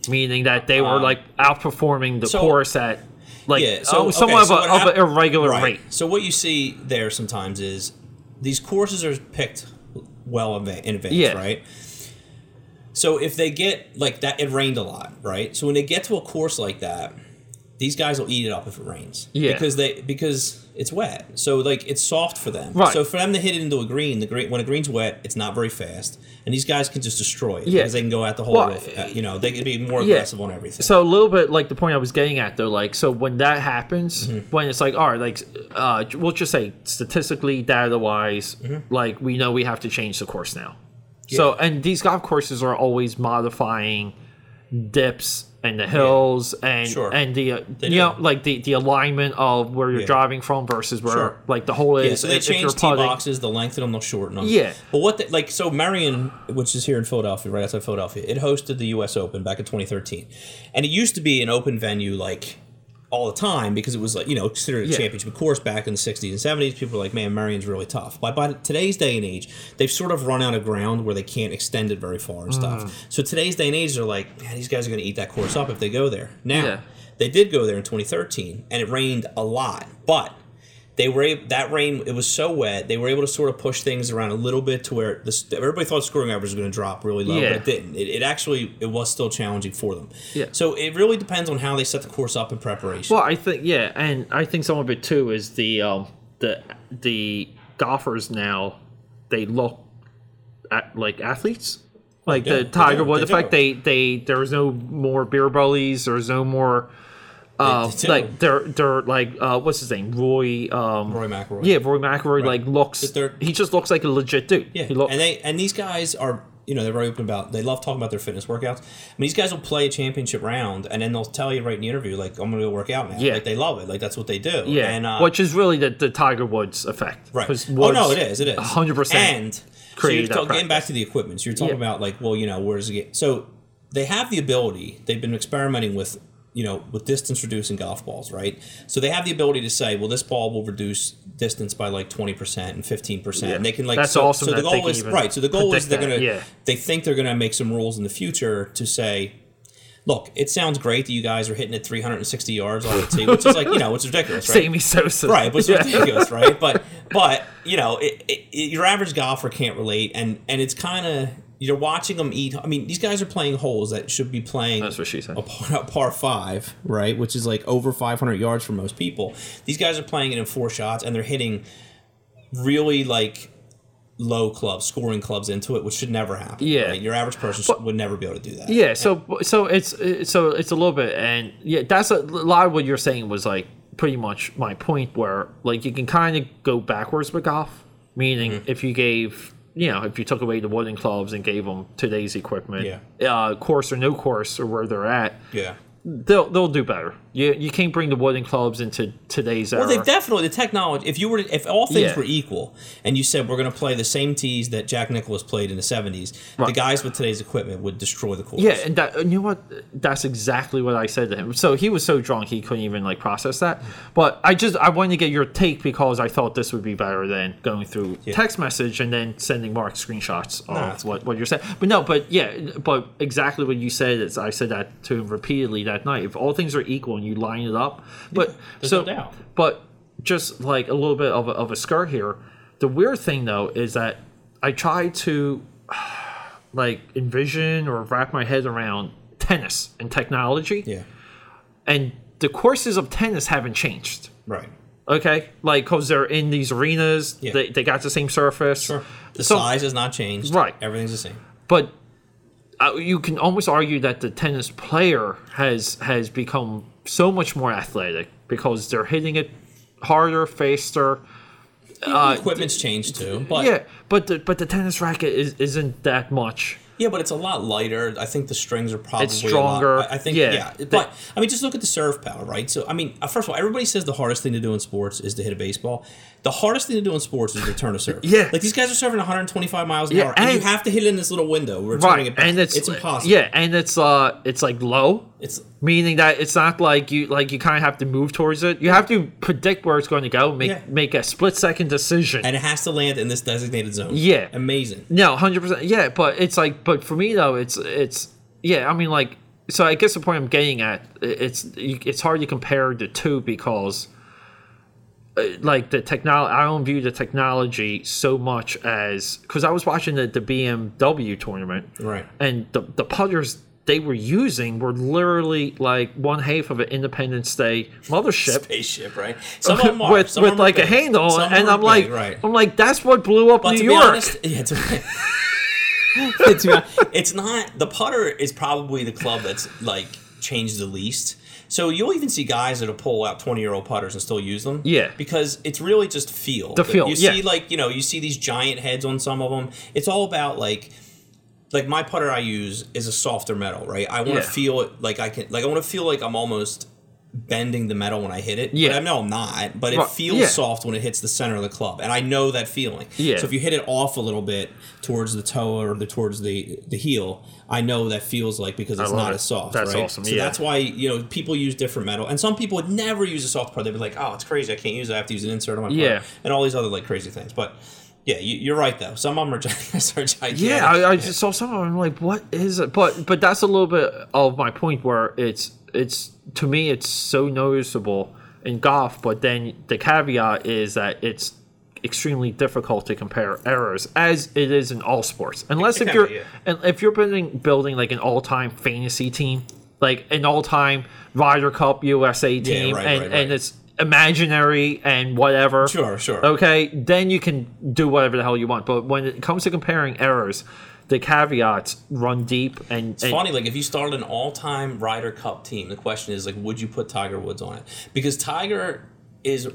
meaning that they were um, like outperforming the so, course at like yeah, so, oh, somewhat okay, so of, a, of an irregular right. rate. So what you see there sometimes is these courses are picked well in advance, yeah. right? So if they get like that, it rained a lot, right? So when they get to a course like that, these guys will eat it up if it rains, yeah, because they because it's wet. So like it's soft for them, right? So for them to hit it into a green, the green when a green's wet, it's not very fast, and these guys can just destroy it yeah. because they can go at the whole. Well, with, uh, you know, they can be more yeah. aggressive on everything. So a little bit like the point I was getting at though, like so when that happens, mm-hmm. when it's like all right, like uh, we'll just say statistically, data wise, mm-hmm. like we know we have to change the course now. Yeah. So and these golf courses are always modifying dips and the hills yeah. and sure. and the uh, you do. know like the the alignment of where you're yeah. driving from versus where sure. like the hole is. Yeah, so they change tee boxes, the length of them, they'll shorten them. Yeah, but what the, like so Merion, which is here in Philadelphia, right outside Philadelphia, it hosted the U.S. Open back in 2013, and it used to be an open venue like all the time because it was like you know considered a yeah. championship course back in the 60s and 70s people were like man merion's really tough but by today's day and age they've sort of run out of ground where they can't extend it very far and stuff mm. so today's day and age they're like man these guys are going to eat that course up if they go there now yeah. they did go there in 2013 and it rained a lot but they were able, that rain it was so wet they were able to sort of push things around a little bit to where this everybody thought scoring average was going to drop really low yeah. but it didn't. It, it, actually it was still challenging for them. Yeah. So it really depends on how they set the course up in preparation. Well i think yeah and i think some of it too is the um the the golfers now they look at like athletes. Like yeah, the tiger woods the fact they they there's no more beer bullies there's no more uh, like they're they're like uh, what's his name? Roy um, Rory McIlroy. Yeah Roy McIlroy right. like looks he just looks like a legit dude. Yeah and they and these guys are you know they're very open about they love talking about their fitness workouts. I mean these guys will play a championship round and then they'll tell you right in the interview like I'm gonna go work out now yeah. Like they love it. Like that's what they do. Yeah and uh, which is really the, the Tiger Woods effect. Right. Woods oh no it is. It is. 100 percent and so you're talk, getting back to the equipment so you're talking yeah. about like well you know where does it get so they have the ability they've been experimenting with you know, with distance reducing golf balls, right? So they have the ability to say, well, this ball will reduce distance by like twenty percent and fifteen percent, and they can like. That's so, awesome. So the goal is right. So the goal is they're that, gonna. Yeah. They think they're gonna make some rules in the future to say. Look, it sounds great that you guys are hitting it 360 yards on the tee, which is like you know, it's ridiculous, right? Sammy Sosa, right? But it's yeah. ridiculous, right? But but you know, it, it, your average golfer can't relate, and and it's kind of you're watching them eat. I mean, these guys are playing holes that should be playing. That's what she said. A par, a par, five, right? Which is like over 500 yards for most people. These guys are playing it in four shots, and they're hitting really like low clubs, scoring clubs into it, which should never happen. Yeah. right? your average person should, would never be able to do that. Yeah, so so it's so it's a little bit, and yeah, that's a, a lot of what you're saying was like pretty much my point, where like you can kind of go backwards with golf, meaning Mm-hmm. if you gave. You know, if you took away the wooden clubs and gave them today's equipment, Yeah. uh, course or no course or where they're at, yeah. they'll they'll do better. You you can't bring the wooden clubs into today's era. Well, they've definitely the technology. If you were, to, if all things Yeah. were equal, and you said we're going to play the same tees that Jack Nicklaus played in the '70s, the guys with today's equipment would destroy the course. Yeah, and that you know what? That's exactly what I said to him. So he was so drunk he couldn't even like process that. But I just I wanted to get your take because I thought this would be better than going through text message and then sending Mark screenshots of that's what, what you're saying. But no, but yeah, but exactly what you said is I said that to him repeatedly that night. If all things are equal and you line it up, but there's so no but just like a little bit of a, of a skirt here. The weird thing though is that I try to like envision or wrap my head around tennis and technology, Yeah. and the courses of tennis haven't changed. Right. Okay, like because they're in these arenas, Yeah. they, they got the same surface. Sure. The So- size has not changed. Right. Everything's the same. but uh, you can almost argue that the tennis player has has become so much more athletic because they're hitting it harder, faster. The equipment's changed too, but yeah, but the but the tennis racket is, isn't that much. Yeah, but it's a lot lighter. I think the strings are probably It's stronger. I I think Yeah. yeah, but I mean, just look at the serve power, right? So I mean, uh, first of all, everybody says the hardest thing to do in sports is to hit a baseball. The hardest thing to do in sports is return a serve. Yeah. like these guys are serving 125 miles an Yeah, hour, and, you have to hit it in this little window, returning Right, it back. and it's it's impossible. Yeah, and it's uh, it's like low. it's meaning that it's not like you like you kind of have to move towards it. You have to predict where it's going to go, make Yeah. make a split second decision. and it has to land in this designated zone. Yeah. amazing. no, hundred percent. Yeah, but it's like, but for me though, it's it's yeah. I mean, like, so I guess the point I'm getting at, it's it's hard to compare the two because. Uh, Like the technology, I don't view the technology so much as because I was watching the, the BMW tournament, Right. and the the putters they were using were literally like one half of an Independence Day mothership Spaceship, right? Some of them are, with with like a handle, Some and I'm like, right. I'm like, that's what blew up But New York. honest, yeah, to to it's not the putter is probably the club that's like changed the least. So you'll even see guys that'll pull out twenty year old putters and still use them. Yeah. because it's really just feel. The feel, You yeah. see, like you know, you see these giant heads on some of them. It's all about like. Like my putter I use is a softer metal, right? I want to Yeah. feel it like I can, like I want to feel like I'm almost bending the metal when I hit it. Yeah. but I know I'm not, but it Right, feels yeah. soft when it hits the center of the club, and I know that feeling. Yeah. So if you hit it off a little bit towards the toe or the towards the the heel, I know that feels like because it's not it. as soft. That's right? awesome, So yeah. that's why you know people use different metal, and some people would never use a soft part. They'd be like, "Oh, it's crazy. I can't use it. I have to use an insert on my putter," Yeah. and all these other like crazy things. But yeah, you, you're right though. Some of them are, are gigantic. Yeah, I, I just saw some of them. I'm like, what is it? But but that's a little bit of my point where it's it's to me it's so noticeable in golf. But then the caveat is that it's extremely difficult to compare errors as it is in all sports, unless if you're and if you're building building like an all time fantasy team, like an all time Ryder Cup USA team, right, and right, right. and it's imaginary and whatever. Sure, sure. Okay, then you can do whatever the hell you want. But when it comes to comparing errors, the caveats run deep and, It's funny, like if you started an all-time Ryder Cup team, the question is like, would you put Tiger Woods on it? Because Tiger is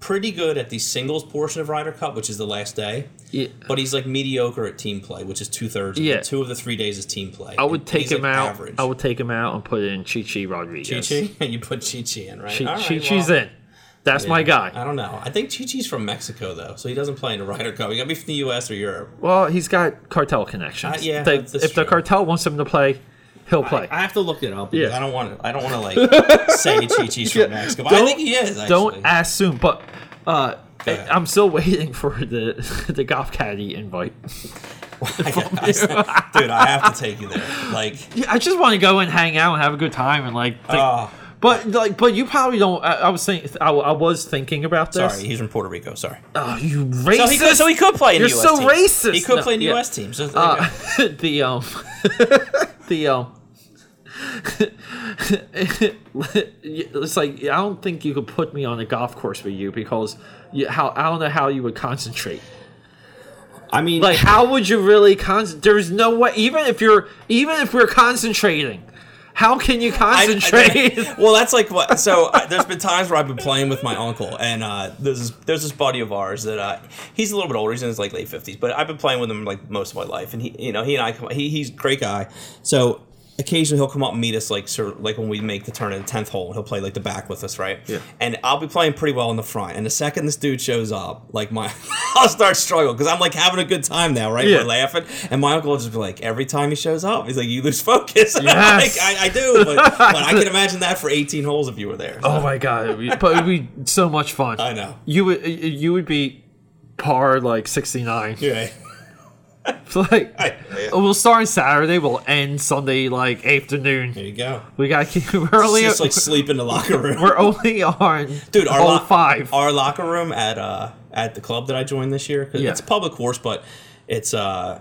pretty good at the singles portion of Ryder Cup, which is the last day. Yeah. But he's like mediocre at team play, which is two thirds. Yeah. Two of the three days is team play. I would And take him like, out. Average. I would take him out and put in Chi Chi Rodriguez. Chi Chi, you put Chi Chi in, right? Chi right, Chi Chi's well, in. That's my guy. I don't know. I think Chi Chi's from Mexico though, so he doesn't play in the Ryder Cup. He got to be from the U.S. or Europe. Well, he's got cartel connections. Uh, yeah, They- that's- that's if the cartel wants him to play, he'll play. I have to look it up because Yeah. I don't want to. I don't want to like say Chi Chi's from Mexico. But I think he is. Actually. Don't assume, but uh. I'm still waiting for the the golf caddy invite. I got- dude, I have to take you there. Like, Yeah, I just want to go and hang out and have a good time and like. think- oh, but like, but you probably don't. I, I was saying, I, I was thinking about this. sorry, he's from Puerto Rico. Sorry. Oh, you racist. So he could. So he could play in You're the US so team. racist. He could No, play in the yeah. U.S. team. So Uh, the um, the um. it's like I don't think you could put me on a golf course with you because you, how I don't know how you would concentrate. I mean, Like, how would you really con? There's no way. Even if you're, even if we're concentrating, how can you concentrate? I- well, that's like what. So uh, there's been times where I've been playing with my uncle, and uh, there's this, there's this buddy of ours that uh, he's a little bit older. He's in his like late fifties, but I've been playing with him like most of my life, and he, you know, he and I, he, he's a great guy. So occasionally he'll come up and meet us, like sort of like when we make the turn in the tenth hole, he'll play like the back with us, right? Yeah. And I'll be playing pretty well in the front, and the second this dude shows up, like my, I'll start struggling because I'm like having a good time now, right? Yeah. We're laughing, and my uncle will just be like, every time he shows up, he's like, you lose focus. Yes. like, I, I do, but, but I can imagine that for 18 holes if you were there. oh my god! It'd be, but it'd be so much fun. I know. You would, you would be par like sixty nine. Yeah. like, I- yeah. we'll start on Saturday. We'll end Sunday like afternoon. There you go. We got to keep. We're only, Just like sleep in the locker room. we're only on Dude, our, lo- five. our locker room at uh at the club that I joined this year, 'cause Yeah. it's a public course, but it's uh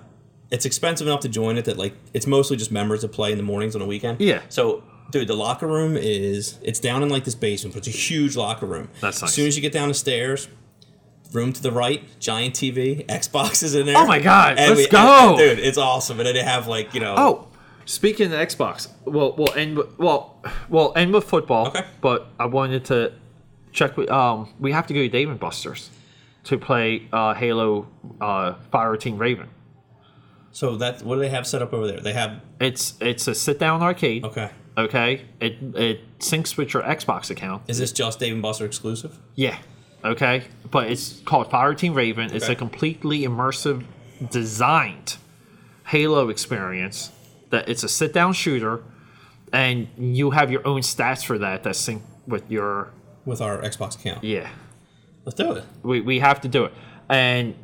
it's expensive enough to join it that like it's mostly just members that play in the mornings on the weekend. Yeah. So dude, the locker room is it's down in like this basement, but it's a huge locker room. That's nice. As soon as you get down the stairs, room to the right, giant TV, Xbox is in there. Oh my God, And let's we- go. and- dude, it's awesome. And then they have like, you know Oh, speaking of Xbox, well, we'll end. with- Well, we'll end with football. Okay. But I wanted to check. With, um, we have to go to Dave and Buster's to play uh, Halo uh, Fire Team Raven. So that what do they have set up over there? They have It's it's a sit down arcade. okay. Okay. It it syncs with your Xbox account. Is this just Dave and Buster exclusive? Yeah. Okay. But it's called Fire Team Raven. It's a completely immersive, designed Halo experience. That it's a sit down shooter, and you have your own stats for that that sync with your with our Xbox account. yeah. Let's do it. We we have to do it, and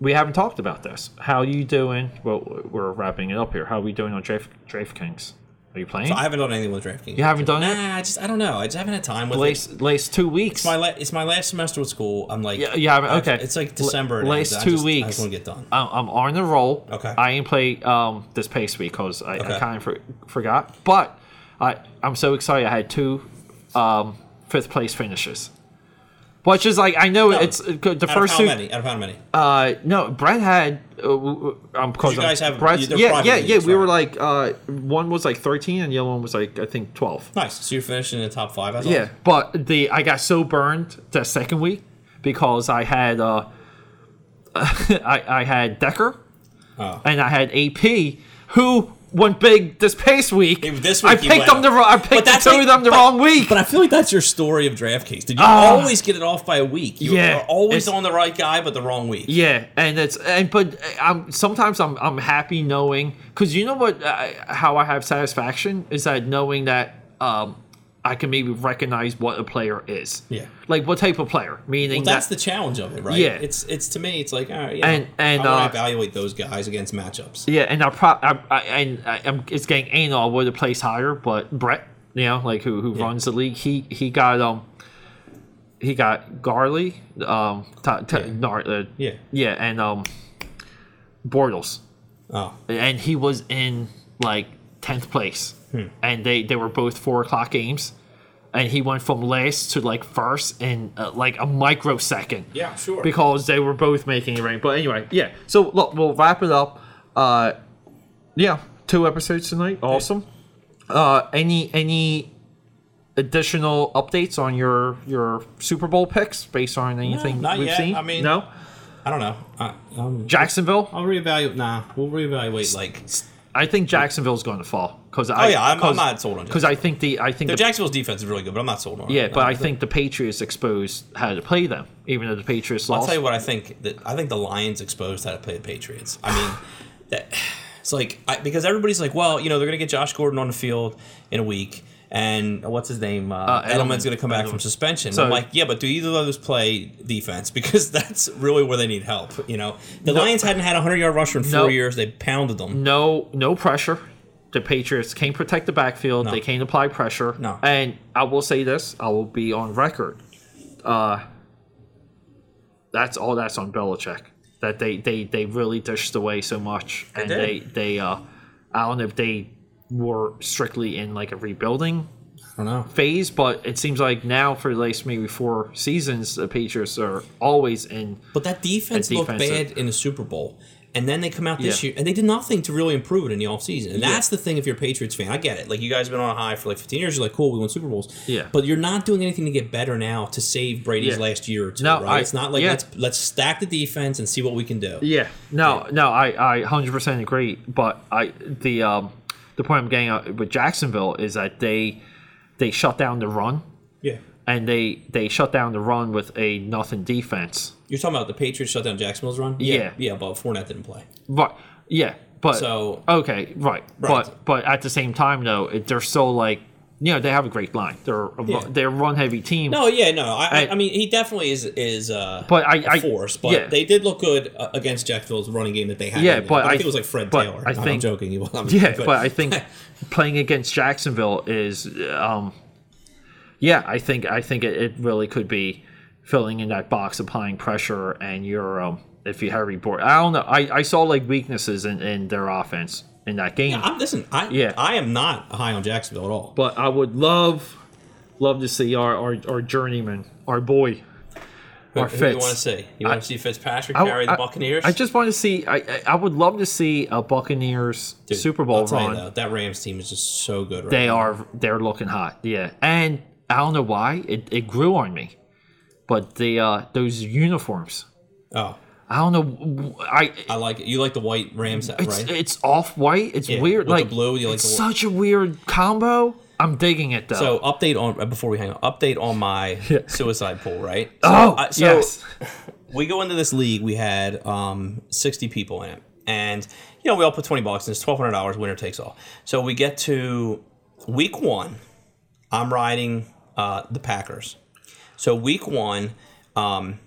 we haven't talked about this. How are you doing? Well, we're wrapping it up here. How are we doing on Draft DraftKings? Are you playing? So I haven't done anything with DraftKings. you haven't done it. Nah, I just I don't know. I just haven't had time with it. Last last two weeks. It's my la- it's my last semester with school. I'm like Yeah, yeah, okay. It's like December. and last I two just, I weeks. just want to get done. I'm, I'm on the roll. Okay. I ain't play um this past week because I, I kind of for, forgot. But I I'm so excited. I had two um fifth place finishes. Which is like I know it's uh, good. the Out first two. many? Out of how many? Uh, no, Brett had. Uh, um, because You guys have- Brett's, yeah, yeah, yeah. We were like, uh, one was like thirteen, and the other one was like I think twelve. Nice. So you're finishing in the top five. That's Yeah, but the I got so burned the second week because I had uh, I I had Decker Oh. and I had AP who went big this past week. This I week you picked them the wrong. I picked the two like- of them the but- wrong week. But I feel like that's your story of DraftKings. Did you Ah. always get it off by a week? You Yeah, are always on the right guy, but the wrong week. Yeah, and it's and but I'm sometimes I'm I'm happy knowing because you know what uh, how I have satisfaction is that knowing that um I can maybe recognize what a player is. Yeah. like what type of player. Meaning Well, that's that the challenge of it, right? Yeah. It's it's to me, it's like all right, yeah. And- and, I uh, evaluate those guys against matchups. yeah, and I pro I, I and I, I'm it's getting anal. I would have placed higher, but Brett, you know, like who who runs the league, he he got um he got Gurley, um, ta, ta, Yeah. Nar, uh, Yeah. yeah, and um Bortles. Oh, and he was in like 10th place Hmm. and they they were both four o'clock games and he went from last to like first in uh, like a microsecond yeah, sure. because they were both making it rain but anyway yeah so look we'll wrap it up uh yeah two episodes tonight awesome uh any any additional updates on your your super bowl picks based on anything not we've yet. seen I mean- no I don't know. I, um, jacksonville I'll reevaluate. Nah, we'll reevaluate. Like, I think Jacksonville's going to fall because oh yeah, I'm, I'm not sold on because I think the I think The Jacksonville's defense is really good, but I'm not sold on it. yeah, but I the- think the Patriots exposed how to play them, even though the Patriots I'll lost. tell you what I think. That I think the Lions exposed how to play the Patriots. I mean, that it's like I, because everybody's like, well, you know, they're gonna get Josh Gordon on the field in a week, and what's his name? Uh, Edelman. Edelman's gonna come back from suspension. So- I'm like, yeah, but do either of those play defense? Because that's really where they need help. You know, the Lions hadn't had a hundred yard rusher in four No. years. They pounded them. no, no pressure. The Patriots can't protect the backfield. No. They can't apply pressure. No. And I will say this: I will be on record. Uh, that's all. That's on Belichick. That they they they really dished away so much, and did. they they uh, I don't know if they were strictly in like a rebuilding I don't know. phase, but it seems like now for the last maybe four seasons, the Patriots are always in. But that defense, looked bad in the Super Bowl. And then they come out this Yeah. year and they did nothing to really improve it in the offseason. And that's the thing if you're a Patriots fan. I get it. Like you guys have been on a high for like 15 years. You're like, cool, we won Super Bowls. Yeah. But you're not doing anything to get better now to save Brady's Yeah. last year or two. No, right? I- it's not like yeah. let's let's stack the defense and see what we can do. Yeah, no, no, I I hundred percent agree. But I the um the point I'm getting at with Jacksonville is that they they shut down the run Yeah. and they they shut down the run with a nothing defense. You're talking about the Patriots shut down Jacksonville's run? Yeah. Yeah, but Fournette didn't play. Right. Yeah. But So- okay, right. Right. But but at the same time though, it, they're so like you know they have a great line. They're a, Yeah. they're a run heavy team. No, yeah, no. I, I, I- mean, he definitely is is uh, But I- a force. But yeah. they did look good uh, against Jacksonville's running game that they had. Yeah, there. but I, think it was like Fred Taylor. I No, I'm joking. He was- I'm- Yeah, but I think playing against Jacksonville is, um, yeah, I think I think it, it really could be filling in that box, applying pressure, and you're um, if you have report. I don't know. I, I saw like weaknesses in, in their offense in that game, I'm listen. I Yeah. I am not high on Jacksonville at all. but I would love love to see our our, our journeyman, our boy, our Who do you want to see? You want to see Fitzpatrick I- carry the Buccaneers? I just want to see. I I- I would love to see a Buccaneers Dude, Super Bowl I'll tell you run. though, that Rams team is just so good. Right They now. are they're looking hot, yeah. And I don't know why it, it grew on me, but the uh, those uniforms. Oh, I don't know. I I like it. You like the white Rams, it's right? it's off white. It's Yeah, weird. like blue, you like it's such a weird combo. I'm digging it though. So update on uh, before we hang up. Update on my suicide pool, right? So, oh uh, so yes, we go into this league. We had um, sixty people in it, and you know we all put twenty bucks, and it's twelve hundred dollars. Winner takes all. So we get to week one. I'm riding uh, the Packers. So week one, um,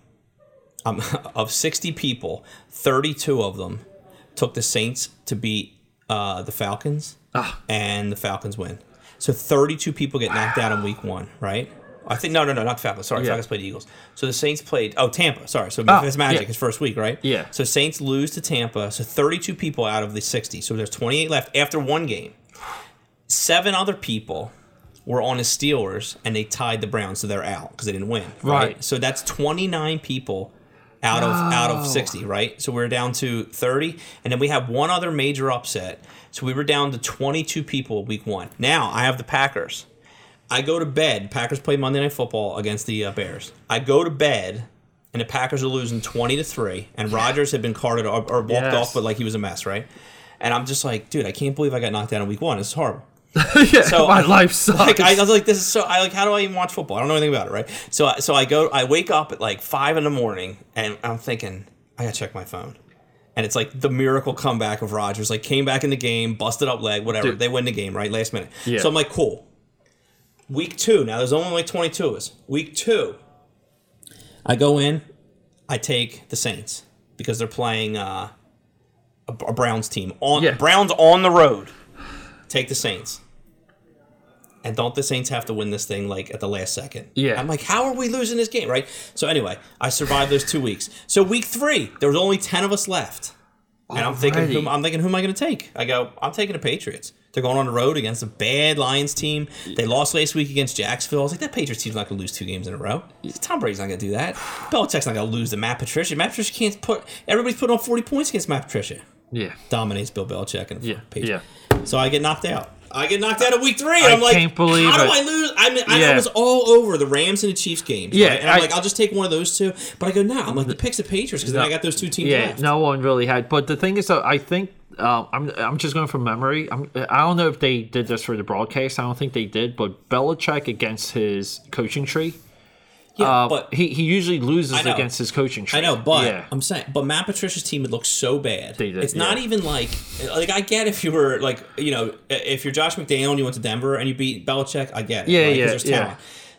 um, of sixty people, thirty-two of them took the Saints to beat uh, the Falcons, Ah. and the Falcons win. So 32 people get knocked out in week one, right? I think no, no, no, not Falcons. Sorry, Yeah. Falcons played the Eagles. So the Saints played. Oh, Tampa. Sorry. So Oh, it's Magic yeah. his first week, right? Yeah. So Saints lose to Tampa. So 32 people out of the 60. So there's 28 left after one game. Seven other people were on the Steelers and they tied the Browns, so they're out because they didn't win. Right? Right. So that's 29 people out of out of 60, right? So we're down to 30, and then we have one other major upset. So we were down to 22 people week one. Now I have the Packers. I go to bed. Packers play Monday Night Football against the uh, Bears. I go to bed, and the Packers are losing 20 to three, and Rodgers had been carted or, or walked Yes. off, but like he was a mess, right? And I'm just like, dude, I can't believe I got knocked out in week one. It's horrible. yeah. So my life sucks. Like I, was like, this is so. I like, how do I even watch football? I don't know anything about it, right? So, I, so I go, I wake up at like five in the morning, and I'm thinking, I gotta check my phone, and it's like the miracle comeback of Rodgers. Like came back in the game, busted up leg, whatever. Dude. They win the game, right? Last minute. Yeah. So I'm like, cool. Week two. Now there's only like 22 of us. Week two. I go in. I take the Saints because they're playing uh, a, a Browns team on Yeah. Browns on the road. Take the Saints. And don't the Saints have to win this thing like at the last second? Yeah. I'm like, how are we losing this game, right? So anyway, I survived those two weeks. So week three, there was only ten of us left, and I'm thinking, who, I'm thinking, who am I going to take? I go, I'm taking the Patriots. They're going on the road against a bad Lions team. They lost last week against Jacksonville. I was like, that Patriots team's not going to lose two games in a row. Tom Brady's not going to do that. Belichick's not going to lose to Matt Patricia. Matt Patricia can't put. Everybody's putting on 40 points against Matt Patricia. yeah. Dominates Bill Belichick and the Yeah, Patriots. yeah. So I get knocked out. I get knocked out of week three. And I I'm like, can't believe how do it. I lose? I mean, I, I Yeah. was all over the Rams and the Chiefs games. Yeah, right? and I'm I- like, I'll just take one of those two. But I go, no, I'm like, the picks the Patriots because then I got those two teams Yeah, left. no one really had. But the thing is, though, I think um, I'm I'm just going from memory. I'm, I don't know if they did this for the broadcast. I don't think they did. But Belichick against his coaching tree, yeah, uh, but he he usually loses know. against his coaching tree. I know, but yeah, I'm saying, but Matt Patricia's team would look so bad. They did, it's not even like, like I get if you were like, you know, if you're Josh McDaniel and you went to Denver and you beat Belichick, I get it. Yeah, right? yeah, there's yeah.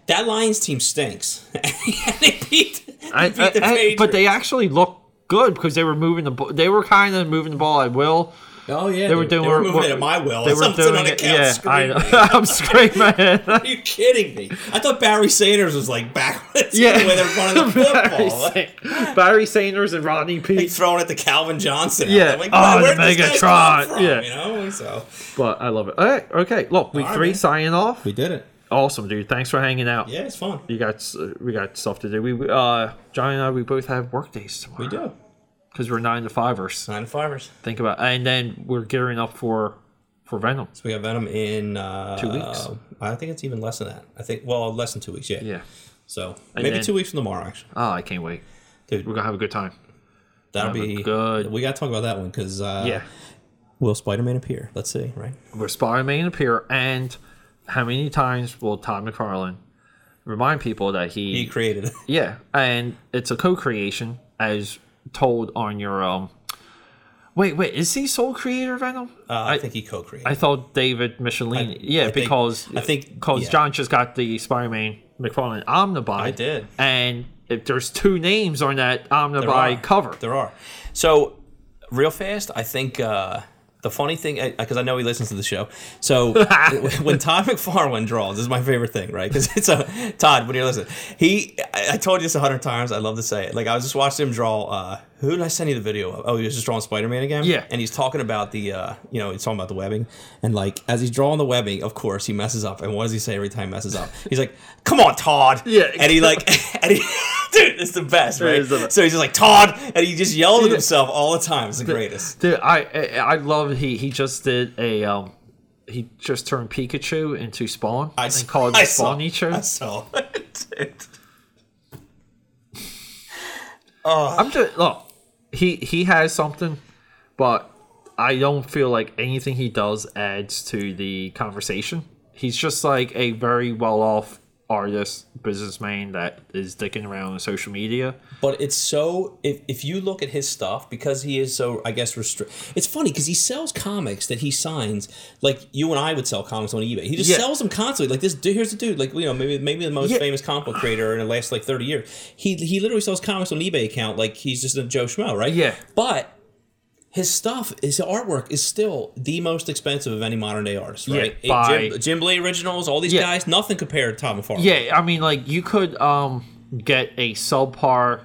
That Lions team stinks. they beat, they I, beat the I- I- but they actually look good because they were moving the ball. They were kind of moving the ball at will. Oh yeah, They were doing they were moving it at my will. They were I'm doing on it. Yeah, I know. screaming. I'm screaming. Are you kidding me? I thought Barry Sanders was like backwards Yeah. the way they're running the Barry, football. Like, Sa- Barry Sanders and Rodney like Peete. throwing it to Calvin Johnson. Yeah. Like, Oh, the did this guy Megatron. Yeah. You know, so But I love it. All right, okay. Look, week right, three, man. signing off. we did it. Awesome, dude. Thanks for hanging out. Yeah, it's fun. You got s- we got stuff to do. We uh Johnny and I we both have work days tomorrow. We do. Because we're nine to fivers. Nine to fivers. Think about, and then we're gearing up for for Venom. So we got Venom in uh, Two weeks. I think it's even less than that. I think well, less than two weeks. Yeah. Yeah. So And maybe then- two weeks from tomorrow, actually. Oh, I can't wait. Dude, We're gonna have a good time. that'll be good- We got to talk about that one because uh, yeah. will Spider-Man appear? Let's see. Right. Where Spider-Man appear, and how many times will Todd McFarlane remind people that he, He created it. yeah, and it's a co-creation as told on your um. Wait, wait, is he sole creator of Venom? Uh, I, think he co-created. I thought David Michelinie. I- yeah, I think- because I think- because yeah. John just got the Spider-Man McFarlane Omnibus. I did. and if there's two names on that There cover. There are. So, real fast, I think uh, the funny thing, because I know he listens to the show. So, when Todd McFarlane draws, this is my favorite thing, right? Because it's a Todd. When you're listening, he, I, I told you this a hundred times. I love to say it. Like I was just watching him draw. Uh, who did I send you the video of? Oh, he was just drawing Spider Man again. Yeah. And he's talking about the, uh, you know, he's talking about the webbing, and like as he's drawing the webbing, of course he messes up. And what does he say every time he messes up? He's like, "Come on, Todd." Yeah. And he like, and he, dude, it's the best, right? the best. So he's just like Todd, and he just yelled at himself all the time. It's the greatest. Dude, I I I love he he just did a um he just turned Pikachu into Spawn I and called I it saw- Spawnichu. I saw it. dude. I'm just look, he he has something, but I don't feel like anything he does adds to the conversation. He's just like a very well off artist, businessman that is dicking around on social media. But it's so if, if you look at his stuff because he is so I guess restrict. It's funny because he sells comics that he signs like you and I would sell comics on eBay. He just Yeah. sells them constantly. Like this, dude, here's the dude. Like you know maybe maybe the most Yeah. famous comic book creator in the last like thirty years. He he literally sells comics on eBay account like he's just a Joe Schmo, right? Yeah. But his stuff, his artwork is still the most expensive of any modern day artist, right? Yeah, by- Jim, Jim Lee originals, all these Yeah. guys, nothing compared to Tom McFarlane. Yeah, I mean, like you could um get a subpar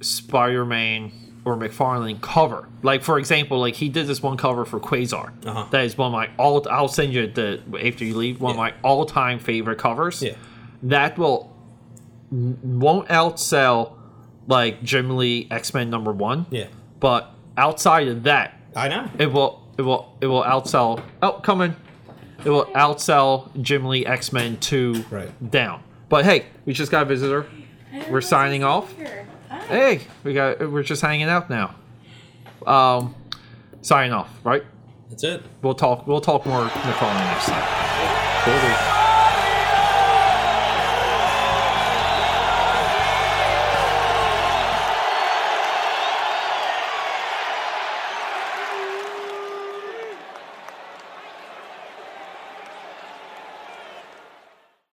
Spider-Man or McFarlane cover. Like for example, like he did this one cover for Quasar. Uh-huh. That is one of my all. I'll send you the after you leave. One Yeah. of my all-time favorite covers. Yeah. That will won't outsell like Jim Lee X Men number one. Yeah. But outside of that, I know. it will it will it will outsell. Oh, come in. It will outsell Jim Lee X Men two Right. down. But hey, we just got a visitor. We're signing off. Hey, we got we're just hanging out now. Um, signing off, right? That's it. We'll talk. We'll talk more McFarlane next time. Cool. dude.